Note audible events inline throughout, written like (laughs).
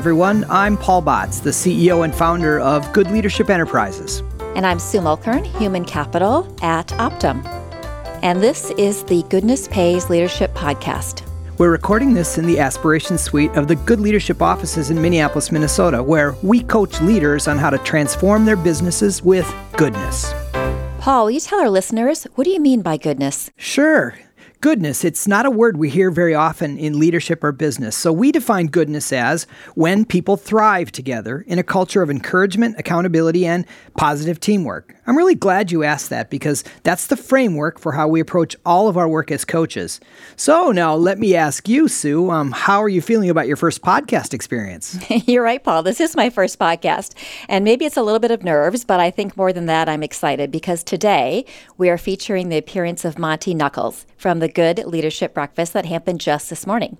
everyone. I'm Paul Batz, the CEO and founder of Good Leadership Enterprises. And I'm Sue Mulkern, Human Capital at Optum. And this is the Goodness Pays Leadership Podcast. We're recording this in the Aspiration Suite of the Good Leadership offices in Minneapolis, Minnesota, where we coach leaders on how to transform their businesses with goodness. Paul, will you tell our listeners what do you mean by goodness? Sure goodness, it's not a word we hear very often in leadership or business. So we define goodness as when people thrive together in a culture of encouragement, accountability, and positive teamwork. I'm really glad you asked that because that's the framework for how we approach all of our work as coaches. So now let me ask you, Sue, um, how are you feeling about your first podcast experience? (laughs) You're right, Paul. This is my first podcast. And maybe it's a little bit of nerves, but I think more than that, I'm excited because today we are featuring the appearance of Monty Knuckles from the Good Leadership Breakfast that happened just this morning.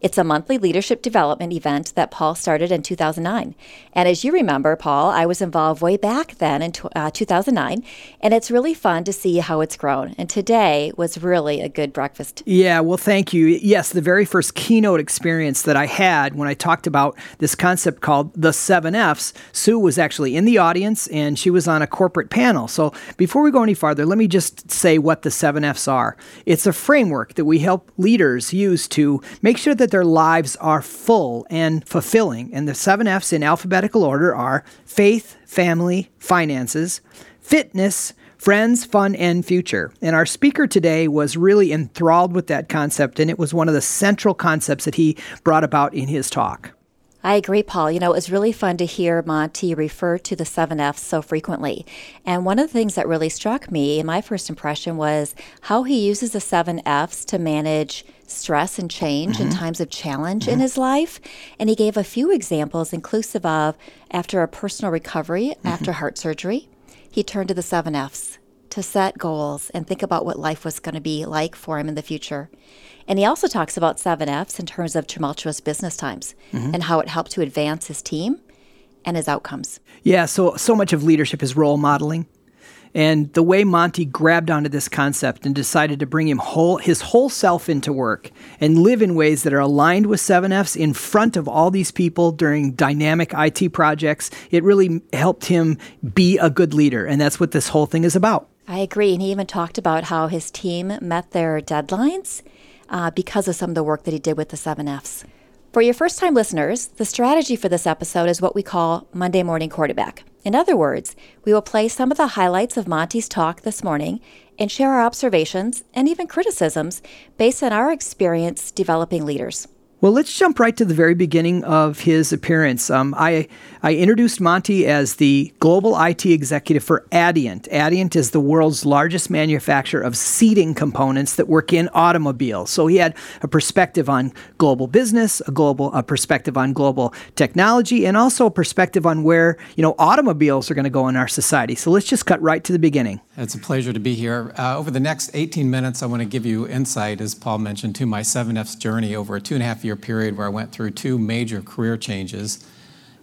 It's a monthly leadership development event that Paul started in 2009. And as you remember, Paul, I was involved way back then in uh, 2009, and it's really fun to see how it's grown. And today was really a good breakfast. Yeah, well, thank you. Yes, the very first keynote experience that I had when I talked about this concept called the seven F's, Sue was actually in the audience and she was on a corporate panel. So before we go any farther, let me just say what the seven F's are. It's a framework that we help leaders use to make sure that that their lives are full and fulfilling. And the seven F's in alphabetical order are faith, family, finances, fitness, friends, fun, and future. And our speaker today was really enthralled with that concept, and it was one of the central concepts that he brought about in his talk. I agree, Paul. You know, it was really fun to hear Monty refer to the seven F's so frequently. And one of the things that really struck me in my first impression was how he uses the seven F's to manage stress and change mm-hmm. in times of challenge mm-hmm. in his life. And he gave a few examples, inclusive of after a personal recovery mm-hmm. after heart surgery, he turned to the seven F's to set goals and think about what life was going to be like for him in the future. And he also talks about seven F's in terms of tumultuous business times mm-hmm. and how it helped to advance his team and his outcomes. Yeah, so so much of leadership is role modeling. And the way Monty grabbed onto this concept and decided to bring him whole, his whole self into work and live in ways that are aligned with 7Fs in front of all these people during dynamic IT projects, it really helped him be a good leader. And that's what this whole thing is about. I agree. And he even talked about how his team met their deadlines uh, because of some of the work that he did with the 7Fs. For your first time listeners, the strategy for this episode is what we call Monday Morning Quarterback. In other words, we will play some of the highlights of Monty's talk this morning and share our observations and even criticisms based on our experience developing leaders. Well, let's jump right to the very beginning of his appearance. Um, I, I introduced Monty as the global IT executive for Adient. Adient is the world's largest manufacturer of seating components that work in automobiles. So he had a perspective on global business, a global a perspective on global technology, and also a perspective on where you know automobiles are going to go in our society. So let's just cut right to the beginning. It's a pleasure to be here. Uh, over the next 18 minutes, I want to give you insight, as Paul mentioned, to my 7F's journey over a two and a half year period where I went through two major career changes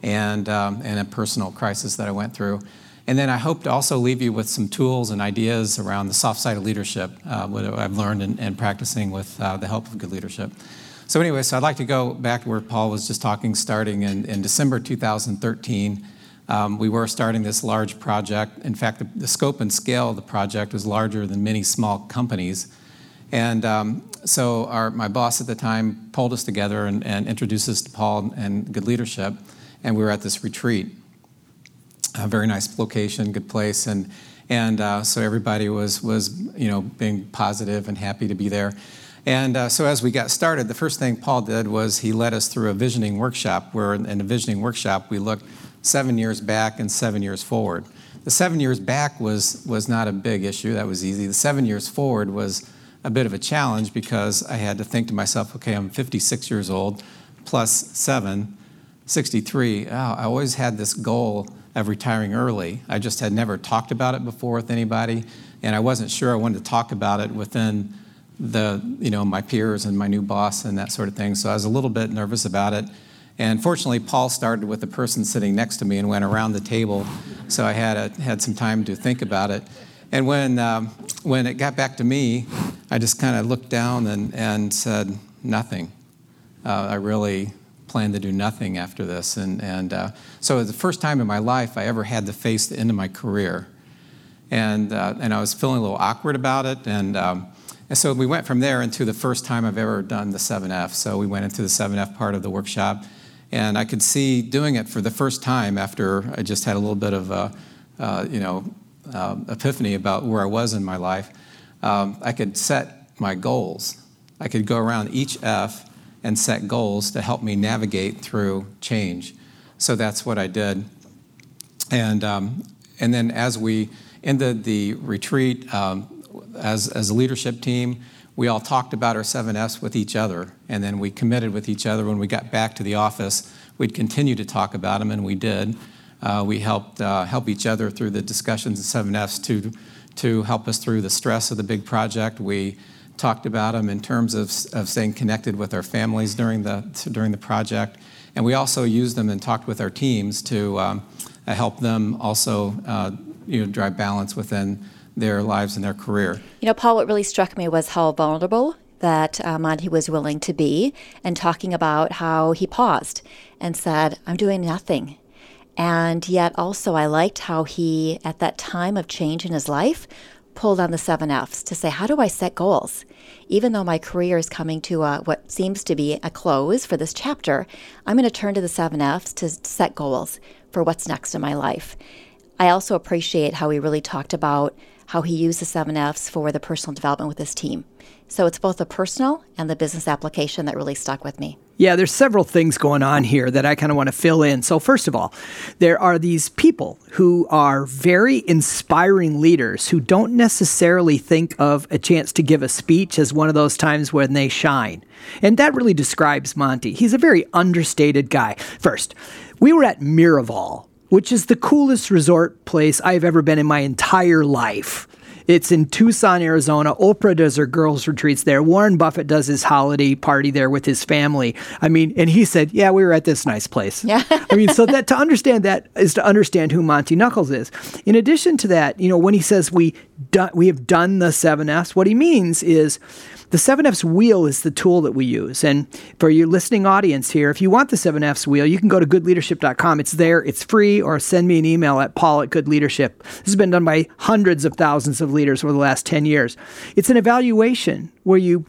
and, um, and a personal crisis that I went through. And then I hope to also leave you with some tools and ideas around the soft side of leadership, uh, what I've learned and, and practicing with uh, the help of good leadership. So, anyway, so I'd like to go back to where Paul was just talking, starting in, in December 2013. Um, we were starting this large project. In fact, the, the, scope and scale of the project was larger than many small companies. And um, so our, my boss at the time pulled us together and, and, introduced us to Paul and good leadership. And we were at this retreat. A very nice location, good place. And, and uh, so everybody was, was you know, being positive and happy to be there. And uh, so as we got started, the first thing Paul did was he led us through a visioning workshop, where in a visioning workshop we looked seven years back and seven years forward. The seven years back was, was not a big issue, that was easy. The seven years forward was a bit of a challenge because I had to think to myself, okay, I'm 56 years old, plus seven, 63. Oh, I always had this goal of retiring early. I just had never talked about it before with anybody, and I wasn't sure I wanted to talk about it within the, you know, my peers and my new boss and that sort of thing. So I was a little bit nervous about it. And fortunately, Paul started with the person sitting next to me and went around the table, so I had, a, had some time to think about it. And when, um, when it got back to me, I just kind of looked down and, and said nothing. Uh, I really plan to do nothing after this. And, and uh, so it was the first time in my life I ever had to face the end of my career. And, uh, and I was feeling a little awkward about it. And, um, and so we went from there into the first time I've ever done the 7F. So we went into the 7F part of the workshop. And I could see doing it for the first time after I just had a little bit of a, uh, you know, uh, epiphany about where I was in my life. Um, I could set my goals. I could go around each F and set goals to help me navigate through change. So that's what I did. And, um, and then as we ended the retreat, um, as, as a leadership team, we all talked about our 7Fs with each other, and then we committed with each other when we got back to the office. We'd continue to talk about them, and we did. Uh, we helped uh, help each other through the discussions of 7Fs to, to help us through the stress of the big project. We talked about them in terms of, of staying connected with our families during the, during the project. And we also used them and talked with our teams to um, help them also uh, you know, drive balance within their lives and their career. You know, Paul, what really struck me was how vulnerable that uh, Monty was willing to be and talking about how he paused and said, I'm doing nothing. And yet also, I liked how he, at that time of change in his life, pulled on the seven F's to say, How do I set goals? Even though my career is coming to a, what seems to be a close for this chapter, I'm going to turn to the seven F's to set goals for what's next in my life. I also appreciate how he really talked about how he used the seven F's for the personal development with his team. So it's both the personal and the business application that really stuck with me. Yeah, there's several things going on here that I kind of want to fill in. So, first of all, there are these people who are very inspiring leaders who don't necessarily think of a chance to give a speech as one of those times when they shine. And that really describes Monty. He's a very understated guy. First, we were at Miraval which is the coolest resort place I've ever been in my entire life. It's in Tucson, Arizona. Oprah does her girls' retreats there. Warren Buffett does his holiday party there with his family. I mean, and he said, Yeah, we were at this nice place. Yeah. I mean, so that to understand that is to understand who Monty Knuckles is. In addition to that, you know, when he says we, do, we have done the seven F's, what he means is the 7F's wheel is the tool that we use. And for your listening audience here, if you want the 7F's wheel, you can go to goodleadership.com. It's there, it's free, or send me an email at paul at goodleadership. This has been done by hundreds of thousands of leaders over the last 10 years. It's an evaluation where you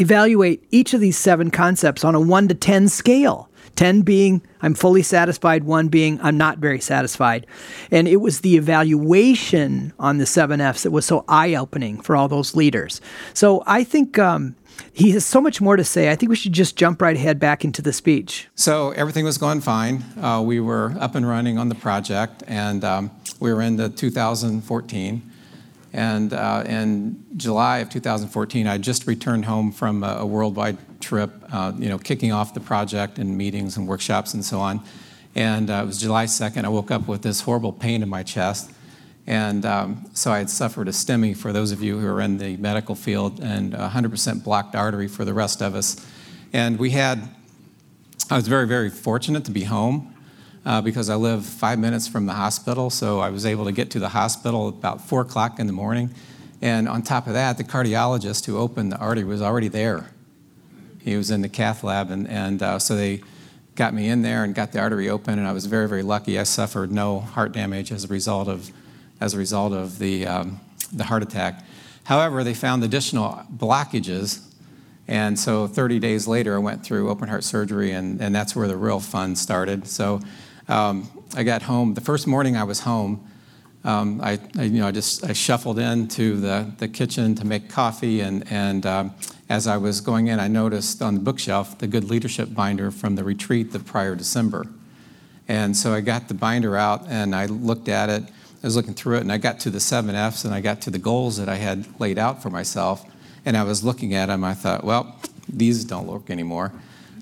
evaluate each of these seven concepts on a 1 to 10 scale. 10 being I'm fully satisfied, 1 being I'm not very satisfied. And it was the evaluation on the 7 F's that was so eye opening for all those leaders. So I think. Um, he has so much more to say. I think we should just jump right ahead back into the speech. So everything was going fine. Uh, we were up and running on the project, and um, we were in the 2014. And uh, in July of 2014, I just returned home from a, a worldwide trip, uh, you know, kicking off the project and meetings and workshops and so on. And uh, it was July 2nd. I woke up with this horrible pain in my chest. And um, so I had suffered a STEMI for those of you who are in the medical field and 100% blocked artery for the rest of us. And we had, I was very, very fortunate to be home uh, because I live five minutes from the hospital. So I was able to get to the hospital about four o'clock in the morning. And on top of that, the cardiologist who opened the artery was already there. He was in the cath lab, and, and uh, so they got me in there and got the artery open. And I was very, very lucky. I suffered no heart damage as a result of, as a result of the, um, the heart attack. However, they found additional blockages and so 30 days later, I went through open heart surgery, and, and that's where the real fun started. So um, I got home. The first morning I was home, um, I, I, you know, I just I shuffled into the, the kitchen to make coffee, and, and um, as I was going in, I noticed on the bookshelf the Good Leadership binder from the retreat the prior December. And so I got the binder out and I looked at it. I was looking through it, and I got to the seven F's, and I got to the goals that I had laid out for myself. And I was looking at them. I thought, well, these don't work anymore.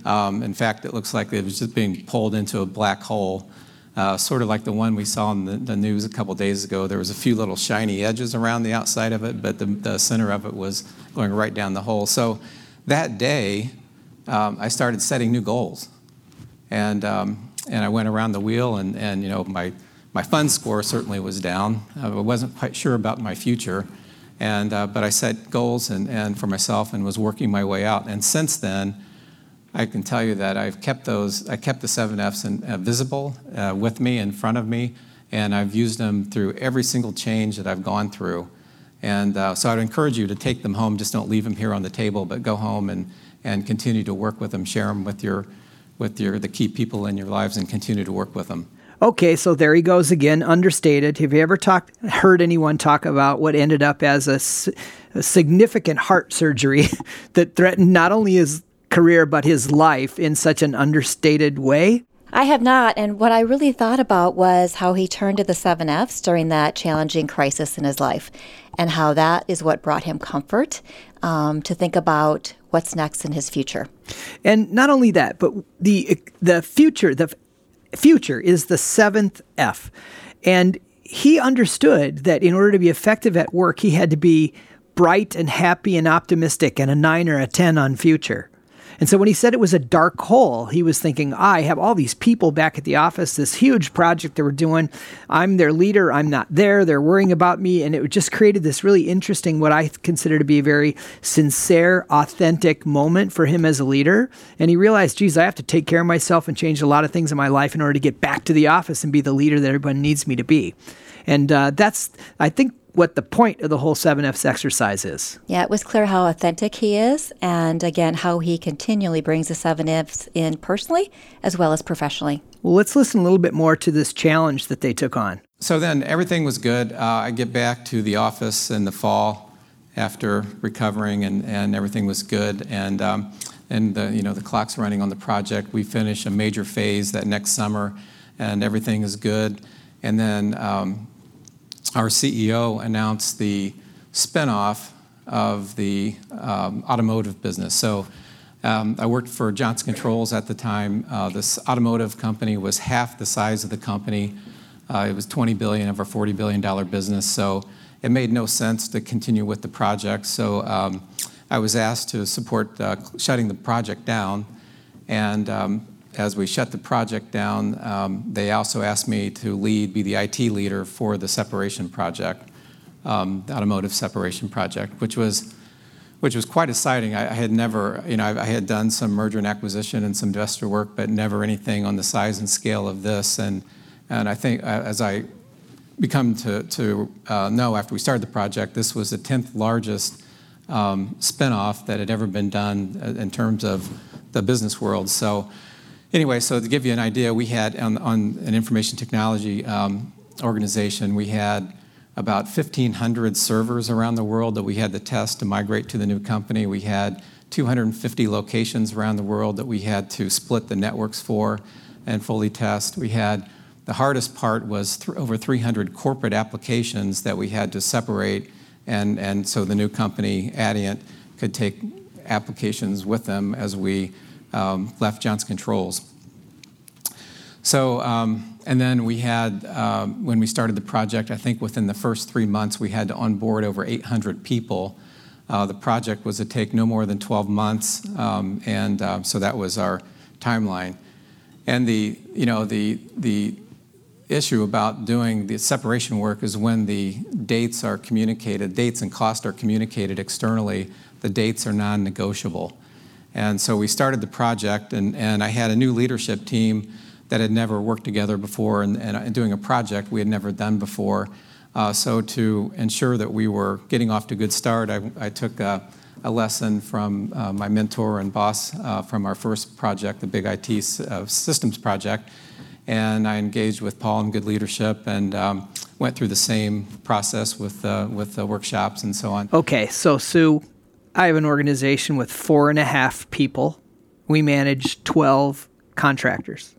Um, in fact, it looks like it was just being pulled into a black hole, uh, sort of like the one we saw in the, the, news a couple days ago. There was a few little shiny edges around the outside of it, but the, the center of it was going right down the hole. So that day, um, I started setting new goals, and um, and I went around the wheel, and and you know my my fun score certainly was down. I wasn't quite sure about my future. And, uh, but I set goals and, and for myself and was working my way out. And since then, I can tell you that I've kept those, I kept the 7Fs in, uh, visible uh, with me, in front of me, and I've used them through every single change that I've gone through. And uh, so I'd encourage you to take them home. Just don't leave them here on the table, but go home and, and continue to work with them, share them with your, with your, the key people in your lives, and continue to work with them. Okay, so there he goes again, understated. Have you ever talked, heard anyone talk about what ended up as a, a significant heart surgery (laughs) that threatened not only his career but his life in such an understated way? I have not. And what I really thought about was how he turned to the seven F's during that challenging crisis in his life, and how that is what brought him comfort um, to think about what's next in his future. And not only that, but the the future, the future is the seventh F. And he understood that in order to be effective at work, he had to be bright and happy and optimistic and a nine or a 10 on future. And so when he said it was a dark hole, he was thinking, I have all these people back at the office, this huge project they we're doing. I'm their leader. I'm not there. They're worrying about me. And it just created this really interesting, what I consider to be a very sincere, authentic moment for him as a leader. And he realized, geez, I have to take care of myself and change a lot of things in my life in order to get back to the office and be the leader that everyone needs me to be. And uh, that's, I think, what the point of the whole 7Fs exercise is. Yeah, it was clear how authentic he is, and again, how he continually brings the 7Fs in personally as well as professionally. Well, let's listen a little bit more to this challenge that they took on. So then everything was good. Uh, I get back to the office in the fall after recovering, and, and everything was good. And um, and the, you know the clock's running on the project. We finish a major phase that next summer, and everything is good. And then um, our CEO announced the spinoff of the um, automotive business. So um, I worked for Johnson Controls at the time. Uh, this automotive company was half the size of the company. Uh, it was 20 billion of our 40 billion dollar business. So it made no sense to continue with the project. So um, I was asked to support uh, shutting the project down, and as we shut the project down, um, they also asked me to lead, be the IT leader for the separation project, um, the automotive separation project, which was which was quite exciting. I, I had never, you know, I, I, had done some merger and acquisition and some investor work, but never anything on the size and scale of this. And and I think uh, as I become to to uh, know after we started the project, this was the tenth largest um, spinoff that had ever been done uh, in terms of the business world. So anyway, so to give you an idea, we had on, on an information technology um, organization, we had about 1,500 servers around the world that we had to test to migrate to the new company. We had 250 locations around the world that we had to split the networks for and fully test. We had the hardest part was th- over 300 corporate applications that we had to separate, and, and so the new company, Adient, could take applications with them as we um, left Johnson Controls. So, um, and then we had, um, when we started the project, I think within the first three months, we had to onboard over 800 people. Uh, the project was to take no more than 12 months, um, and uh, so that was our timeline. And the, you know, the, the issue about doing the separation work is when the dates are communicated, dates and cost are communicated externally, the dates are non negotiable. And so we started the project, and, and I had a new leadership team that had never worked together before and, and doing a project we had never done before. Uh, so to ensure that we were getting off to a good start, I, I took a, a, lesson from uh, my mentor and boss uh, from our first project, the Big IT uh, Systems Project, and I engaged with Paul in good leadership and um, went through the same process with uh, with the workshops and so on. Okay, so Sue, I have an organization with four and a half people. We manage 12 contractors.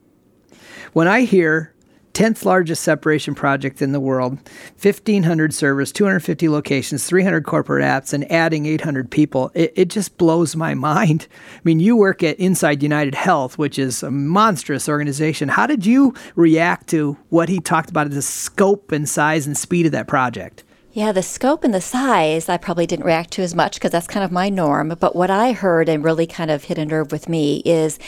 When I hear 10th largest separation project in the world, 1,500 servers, 250 locations, 300 corporate apps, and adding 800 people, it, it, just blows my (laughs) mind. I mean, you work at Inside United Health, which is a monstrous organization. How did you react to what he talked about, the scope and size and speed of that project? Yeah, the scope and the size I probably didn't react to as much because that's kind of my norm. But what I heard and really kind of hit a nerve with me is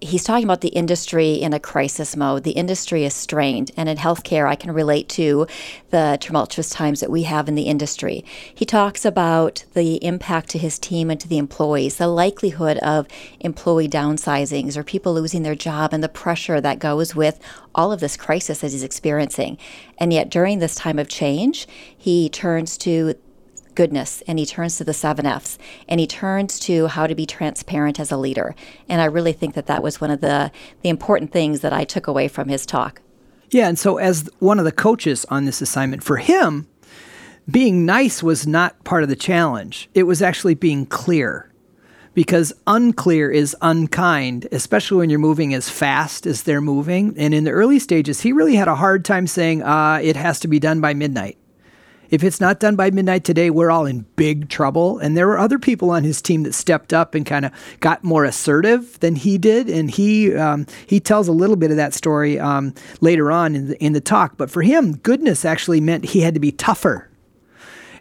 he's talking about the industry in a crisis mode. The industry is strained. And in healthcare, I can relate to the tumultuous times that we have in the industry. He talks about the impact to his team and to the employees, the likelihood of employee downsizings or people losing their job, and the pressure that goes with all of this crisis that he's experiencing. And yet, during this time of change, he turns to goodness and he turns to the seven F's and he turns to how to be transparent as a leader. And I really think that that was one of the, the important things that I took away from his talk. Yeah, and so as one of the coaches on this assignment, for him, being nice was not part of the challenge. It was actually being clear. Because unclear is unkind, especially when you're moving as fast as they're moving. And in the early stages, he really had a hard time saying, uh, it has to be done by midnight if it's not done by midnight today, we're all in big trouble. And there were other people on his team that stepped up and kind of got more assertive than he did. And he um, he tells a little bit of that story um, later on in the, in the talk. But for him, goodness actually meant he had to be tougher.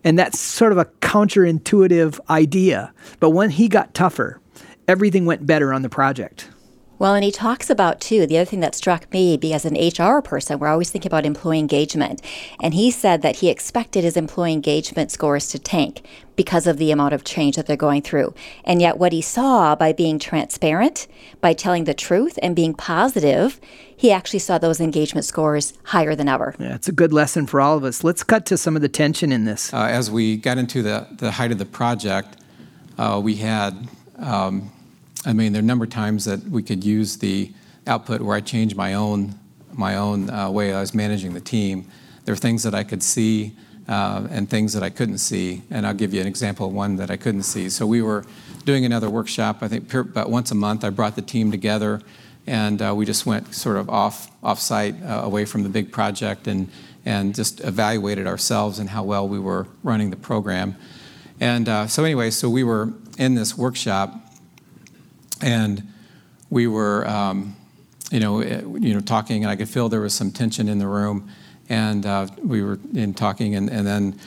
And that's sort of a counterintuitive idea. But when he got tougher, everything went better on the project. Well, and he talks about, too, the other thing that struck me, because as an HR person, we're always thinking about employee engagement. And he said that he expected his employee engagement scores to tank because of the amount of change that they're going through. And yet, what he saw by being transparent, by telling the truth and being positive, he actually saw those engagement scores higher than ever. Yeah, it's a good lesson for all of us. Let's cut to some of the tension in this. Uh, as we got into the, the height of the project, uh, we had. Um, I mean, there are a number of times that we could use the output where I changed my own my own uh, way I was managing the team. There are things that I could see uh, and things that I couldn't see, and I'll give you an example of one that I couldn't see. So we were doing another workshop. I think about once a month. I brought the team together, and uh, we just went sort of off off site, uh, away from the big project, and and just evaluated ourselves and how well we were running the program. And uh, so anyway, so we were in this workshop and we were, um, you know, eh, you know, talking, and I could feel there was some tension in the room, and uh, we were in talking, and, and then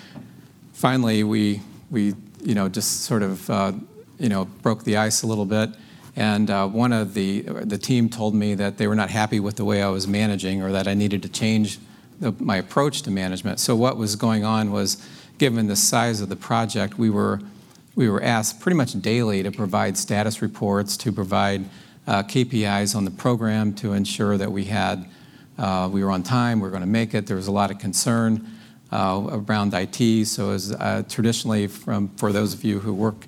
finally we we you know just sort of uh, you know broke the ice a little bit, and uh, one of the the team told me that they were not happy with the way I was managing, or that I needed to change the, my approach to management. So what was going on was, given the size of the project, we were we were asked pretty much daily to provide status reports, to provide uh, KPIs on the program to ensure that we had uh, we were on time, we were going to make it. There was a lot of concern uh, around IT. So as uh, traditionally, from for those of you who work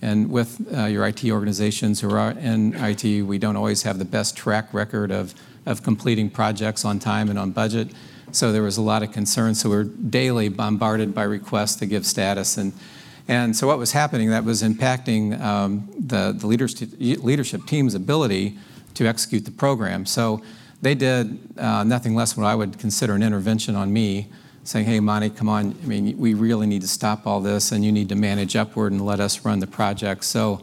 and with uh, your IT organizations who are in IT, we don't always have the best track record of of completing projects on time and on budget. So there was a lot of concern. So we're daily bombarded by requests to give status and and so what was happening that was impacting um, the, the leadership team's ability to execute the program. So they did uh, nothing less than what I would consider an intervention on me, saying, hey, Monty, come on, I mean, we really need to stop all this and you need to manage upward and let us run the project. So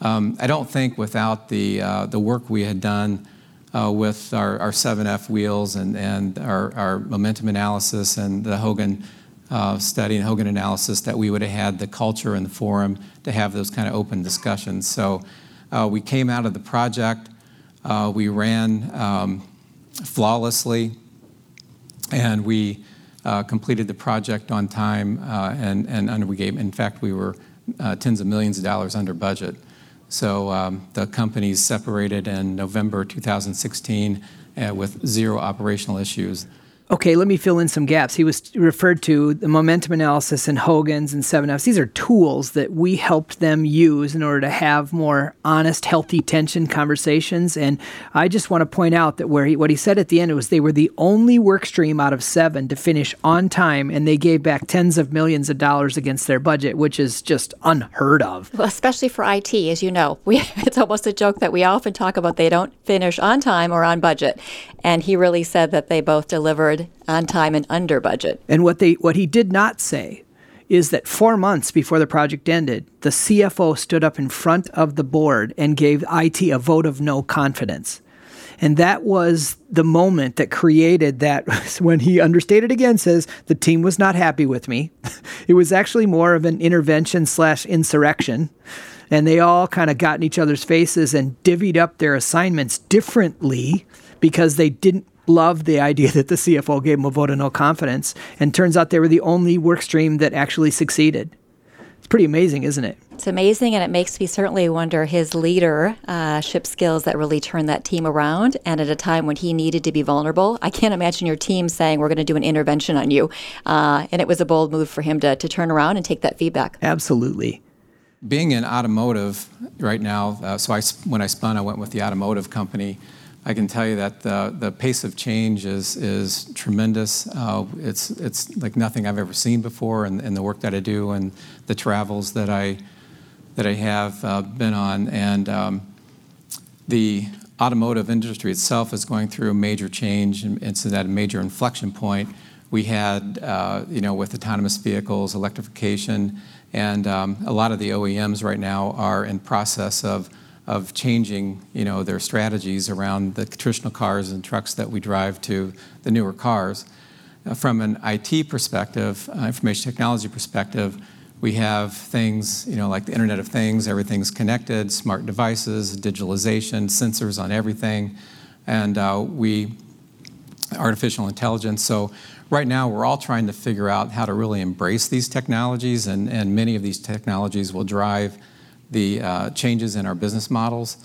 um, I don't think without the, uh, the work we had done uh, with our, our 7F wheels and, and our, our momentum analysis and the Hogan uh, study and Hogan analysis that we would have had the culture and the forum to have those kind of open discussions. So uh, we came out of the project, uh, we ran um, flawlessly, and we uh, completed the project on time uh, and, and under we gave, in fact, we were uh, tens of millions of dollars under budget. So um, the companies separated in November 2016 with zero operational issues. Okay, let me fill in some gaps. He was referred to the momentum analysis and Hogan's and 7Fs. These are tools that we helped them use in order to have more honest, healthy tension conversations. And I just want to point out that where he, what he said at the end was they were the only work stream out of seven to finish on time, and they gave back tens of millions of dollars against their budget, which is just unheard of. Well, especially for IT, as you know, we, (laughs) it's almost a joke that we often talk about they don't finish on time or on budget. And he really said that they both delivered on time and under budget. And what they what he did not say is that 4 months before the project ended, the CFO stood up in front of the board and gave IT a vote of no confidence. And that was the moment that created that (laughs) when he understated again says the team was not happy with me. (laughs) it was actually more of an intervention slash insurrection. And they all kind of got in each other's faces and divvied up their assignments differently because they didn't love the idea that the CFO gave them a vote of no confidence. And turns out they were the only work stream that actually succeeded. It's pretty amazing, isn't it? It's amazing, and it makes me certainly wonder his leadership uh, ship skills that really turned that team around. And at a time when he needed to be vulnerable, I can't imagine your team saying, We're going to do an intervention on you. Uh, and it was a bold move for him to, to turn around and take that feedback. Absolutely. Being in automotive right now, uh, so I, when I spun, I went with the automotive company. I can tell you that the, the pace of change is, is tremendous. Uh, it's, it's like nothing I've ever seen before in, in the work that I do and the travels that I that I have uh, been on, and um, the automotive industry itself is going through a major change, and it's at a major inflection point. We had, uh, you know, with autonomous vehicles, electrification, and um, a lot of the OEMs right now are in process of of changing, you know, their strategies around the traditional cars and trucks that we drive to the newer cars. Uh, from an IT perspective, uh, information technology perspective, we have things, you know, like the Internet of Things, everything's connected, smart devices, digitalization, sensors on everything, and uh, we artificial intelligence. So right now we're all trying to figure out how to really embrace these technologies, and, and many of these technologies will drive the uh, changes in our business models.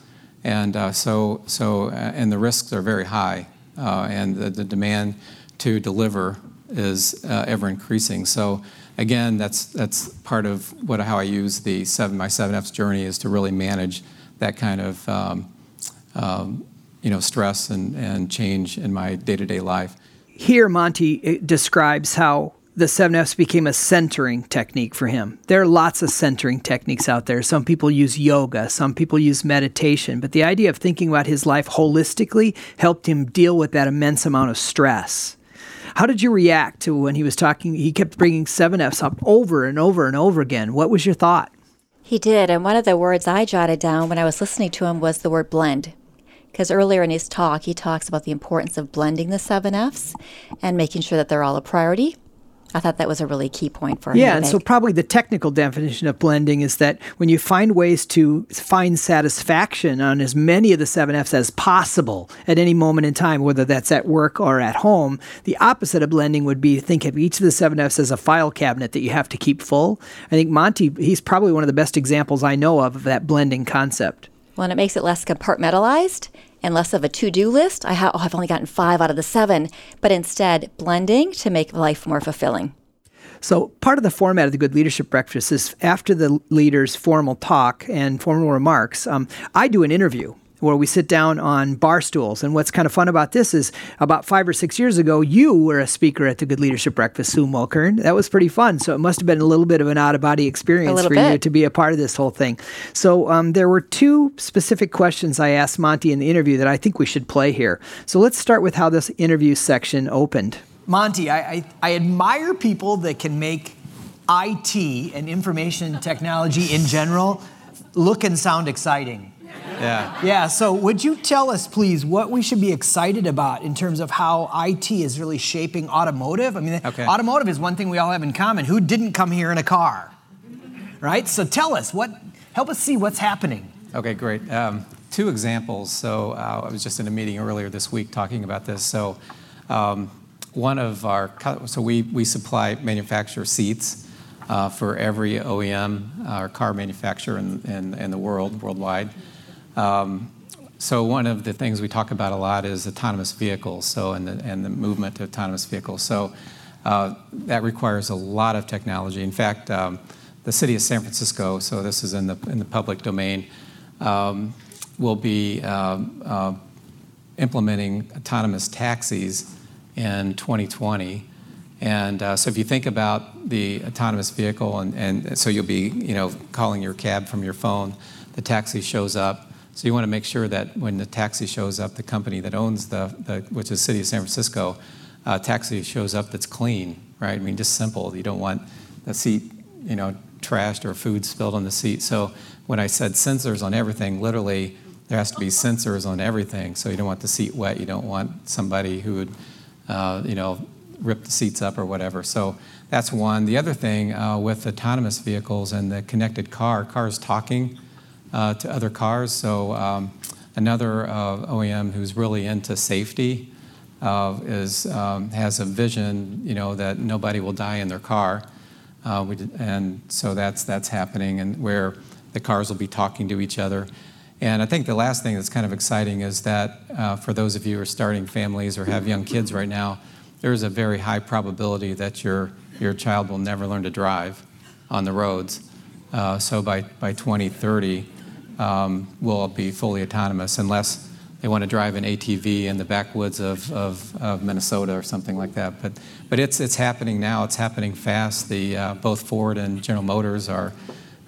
And uh, so, so uh, and the risks are very high, and the, demand to deliver is ever increasing. So again, that's that's part of what how I use the seven my seven F's journey is to really manage that kind of um, um, you know stress and, and change in my day to day life. Here, Monty describes how the seven F's became a centering technique for him. There are lots of centering techniques out there. Some people use yoga, some people use meditation, but the idea of thinking about his life holistically helped him deal with that immense amount of stress. How did you react to when he was talking? He kept bringing 7Fs up over and over and over again. What was your thought? He did. And one of the words I jotted down when I was listening to him was the word blend. Because earlier in his talk, he talks about the importance of blending the 7Fs and making sure that they're all a priority I thought that was a really key point for him. Yeah, and so probably the technical definition of blending is that when you find ways to find satisfaction on as many of the seven F's as possible at any moment in time, whether that's at work or at home, the opposite of blending would be think of each of the seven F's as a file cabinet that you have to keep full. I think Monty, he's probably one of the best examples I know of of that blending concept. Well, and it makes it less compartmentalized and less of a to do list. I have, oh, I've only gotten five out of the seven, but instead blending to make life more fulfilling. So, part of the format of the Good Leadership Breakfast is after the leader's formal talk and formal remarks, um, I do an interview where we sit down on bar stools. And what's kind of fun about this is about five or six years ago, you were a speaker at the Good Leadership Breakfast, Sue Mulkern. That was pretty fun. So it must have been a little bit of an out of body experience for bit. you to be a part of this whole thing. So um, there were two specific questions I asked Monty in the interview that I think we should play here. So let's start with how this interview section opened. Monty, I, I, I admire people that can make IT and information technology in general look and sound exciting. Yeah. Yeah. So, would you tell us, please, what we should be excited about in terms of how IT is really shaping automotive? I mean, okay. automotive is one thing we all have in common. Who didn't come here in a car? Right? So, tell us, what, help us see what's happening. Okay, great. Um, two examples. So, uh, I was just in a meeting earlier this week talking about this. So, um, one of our, so we, we supply manufacturer seats uh, for every OEM or car manufacturer in, in, in the world, worldwide. Um, so one of the things we talk about a lot is autonomous vehicles, so and the, and the movement to autonomous vehicles. So uh, that requires a lot of technology. In fact, um, the city of San Francisco, so this is in the in the public domain, um, will be uh, uh, implementing autonomous taxis in 2020. And uh, so if you think about the autonomous vehicle, and, and so you'll be you know calling your cab from your phone, the taxi shows up so you want to make sure that when the taxi shows up, the company that owns the, the which is City of San Francisco, uh, taxi shows up that's clean, right? I mean, just simple. You don't want the seat, you know, trashed or food spilled on the seat. So when I said sensors on everything, literally there has to be sensors on everything. So you don't want the seat wet. You don't want somebody who would, uh, you know, rip the seats up or whatever. So that's one. The other thing uh, with autonomous vehicles and the connected car, cars talking to other cars. So um, another uh, OEM who's really into safety uh, is um, has a vision, you know, that nobody will die in their car. Uh, did, and so that's that's happening, and where the cars will be talking to each other. And I think the last thing that's kind of exciting is that uh, for those of you who are starting families or have young kids right now, there's a very high probability that your your child will never learn to drive on the roads. Uh, so by by 2030, um, we'll be fully autonomous unless they want to drive an ATV in the backwoods of, of, of, Minnesota or something like that. But, but it's, it's happening now. It's happening fast. The, uh, both Ford and General Motors are,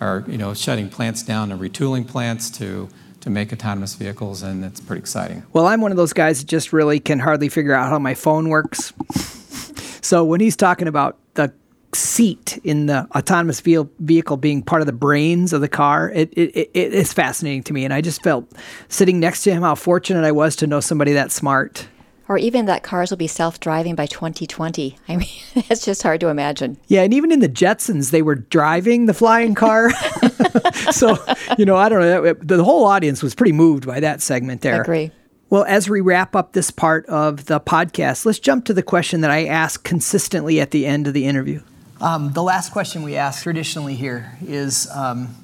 are you know, shutting plants down and retooling plants to, to make autonomous vehicles, and it's pretty exciting. Well, I'm one of those guys that just really can hardly figure out how my phone works. (laughs) so when he's talking about the seat in the autonomous vehicle being part of the brains of the car, it, it, it, it's fascinating to me. And I just felt sitting next to him how fortunate I was to know somebody that smart. Or even that cars will be self driving by 2020. I mean, (laughs) it's just hard to imagine. Yeah, and even in the Jetsons, they were driving the flying car. (laughs) so, you know, I don't know. The whole audience was pretty moved by that segment there. I agree. Well, as we wrap up this part of the podcast, let's jump to the question that I ask consistently at the end of the interview. Um, the last question we ask traditionally here is um,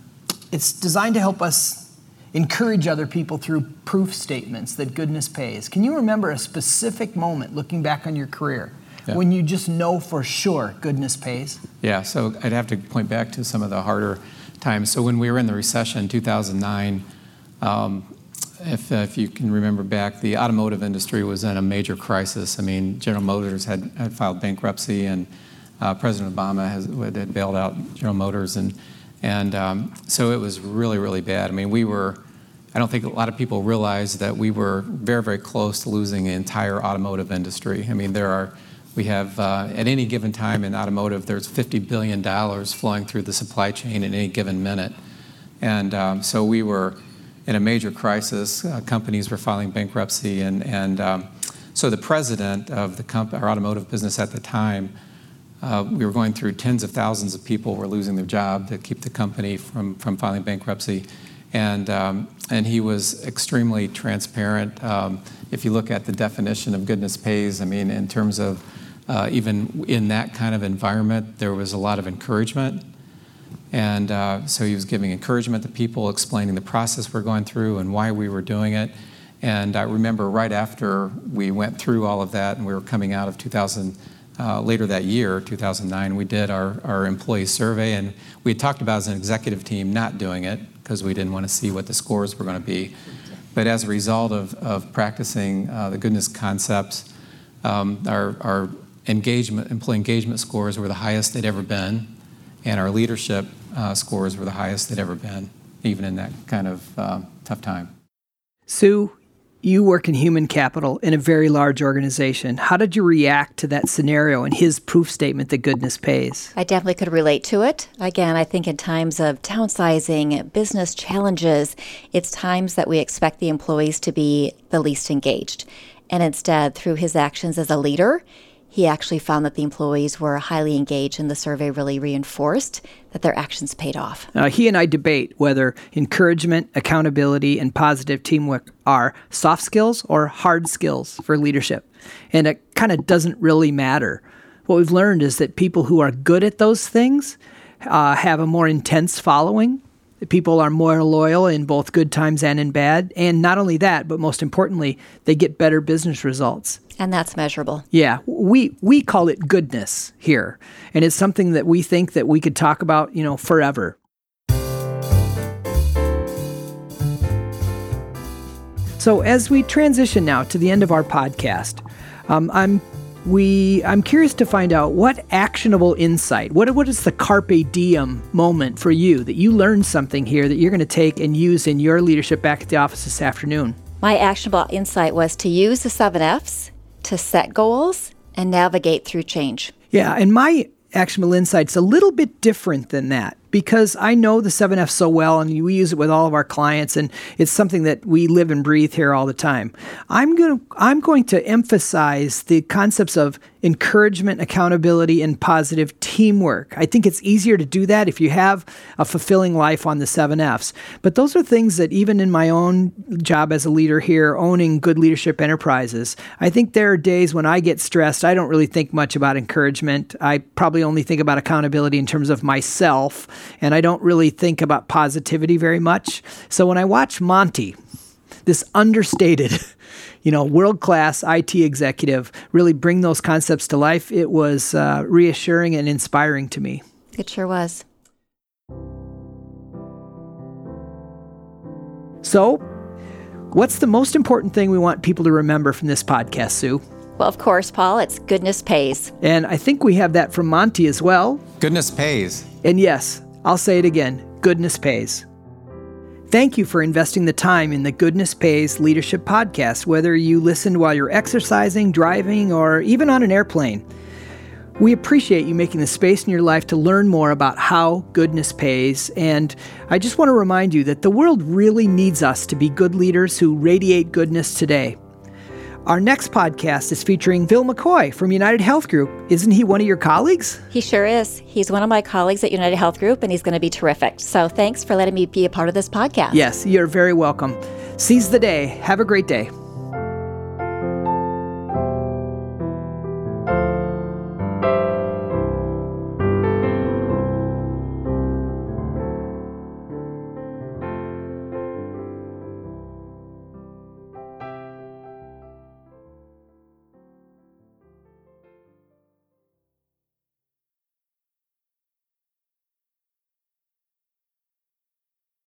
it's designed to help us encourage other people through proof statements that goodness pays. Can you remember a specific moment looking back on your career yeah. when you just know for sure goodness pays? Yeah, so I'd have to point back to some of the harder times. So when we were in the recession in 2009, um, if, uh, if you can remember back, the automotive industry was in a major crisis. I mean, General Motors had, had filed bankruptcy and uh, President Obama has, had bailed out General Motors, and and um, so it was really really bad. I mean, we were. I don't think a lot of people realize that we were very very close to losing the entire automotive industry. I mean, there are. We have, uh, at any given time in automotive, there's $50 billion flowing through the supply chain in any given minute. And um, so we were in a major crisis. Uh, companies were filing bankruptcy. And, and um, so the president of the comp- our automotive business at the time we were going through tens of thousands of people were losing their job to keep the company from, filing bankruptcy. And, um, and he was extremely transparent. Um, if you look at the definition of goodness pays, I mean, in terms of uh, even in that kind of environment, there was a lot of encouragement. And uh, so he was giving encouragement to people, explaining the process we're going through and why we were doing it. And I remember right after we went through all of that and we were coming out of 2000 uh, later that year, 2009, we did our, our employee survey, and we had talked about as an executive team not doing it because we didn't want to see what the scores were going to be. But as a result of, of practicing uh, the goodness concepts, um, our, our engagement, employee engagement scores were the highest they'd ever been, and our leadership uh, scores were the highest they'd ever been, even in that kind of uh, tough time. Sue, you work in human capital in a very large organization. How did you react to that scenario and his proof statement that goodness pays? I definitely could relate to it. Again, I think in times of downsizing, business challenges, it's times that we expect the employees to be the least engaged. And instead, through his actions as a leader, he actually found that the employees were highly engaged, and the survey really reinforced that their actions paid off. Uh, he and I debate whether encouragement, accountability, and positive teamwork are soft skills or hard skills for leadership. And it kind of doesn't really matter. What we've learned is that people who are good at those things uh, have a more intense following people are more loyal in both good times and in bad. And not only that, but most importantly, they get better business results. And that's measurable. Yeah, we we call it goodness here, and it's something that we think that we could talk about, you know, forever. So as we transition now to the end of our podcast, um, I'm we I'm curious to find out what actionable insight, what what is the carpe diem moment for you that you learned something here that you're going to take and use in your leadership back at the office this afternoon? My actionable insight was to use the 7 Fs to set goals and navigate through change. Yeah, and my actionable insight's a little bit different than that. because I know the 7F so well and we use it with all of our clients and it's something that we live and breathe here all the time. I'm going to I'm going to emphasize the concepts of encouragement, accountability and positive teamwork. I think it's easier to do that if you have a fulfilling life on the 7Fs. But those are things that even in my own job as a leader here owning good leadership enterprises, I think there are days when I get stressed, I don't really think much about encouragement. I probably only think about accountability in terms of myself and I don't really think about positivity very much. So when I watch Monty, this understated, (laughs) you know, world class IT executive really bring those concepts to life, it was uh, reassuring and inspiring to me. It sure was. So, what's the most important thing we want people to remember from this podcast, Sue? Well, of course, Paul, it's goodness pays. And I think we have that from Monty as well. Goodness pays. And yes, I'll say it again goodness pays. Thank you for investing the time in the Goodness Pays Leadership Podcast, whether you listened while you're exercising, driving, or even on an airplane. We appreciate you making the space in your life to learn more about how goodness pays. And I just want to remind you that the world really needs us to be good leaders who radiate goodness today. Our next podcast is featuring Phil McCoy from United Health Group. Isn't he one of your colleagues? He sure is. He's one of my colleagues at United Health Group, and he's going to be terrific. So thanks for letting me be a part of this podcast. Yes, you're very welcome. Seize the day. Have a great day.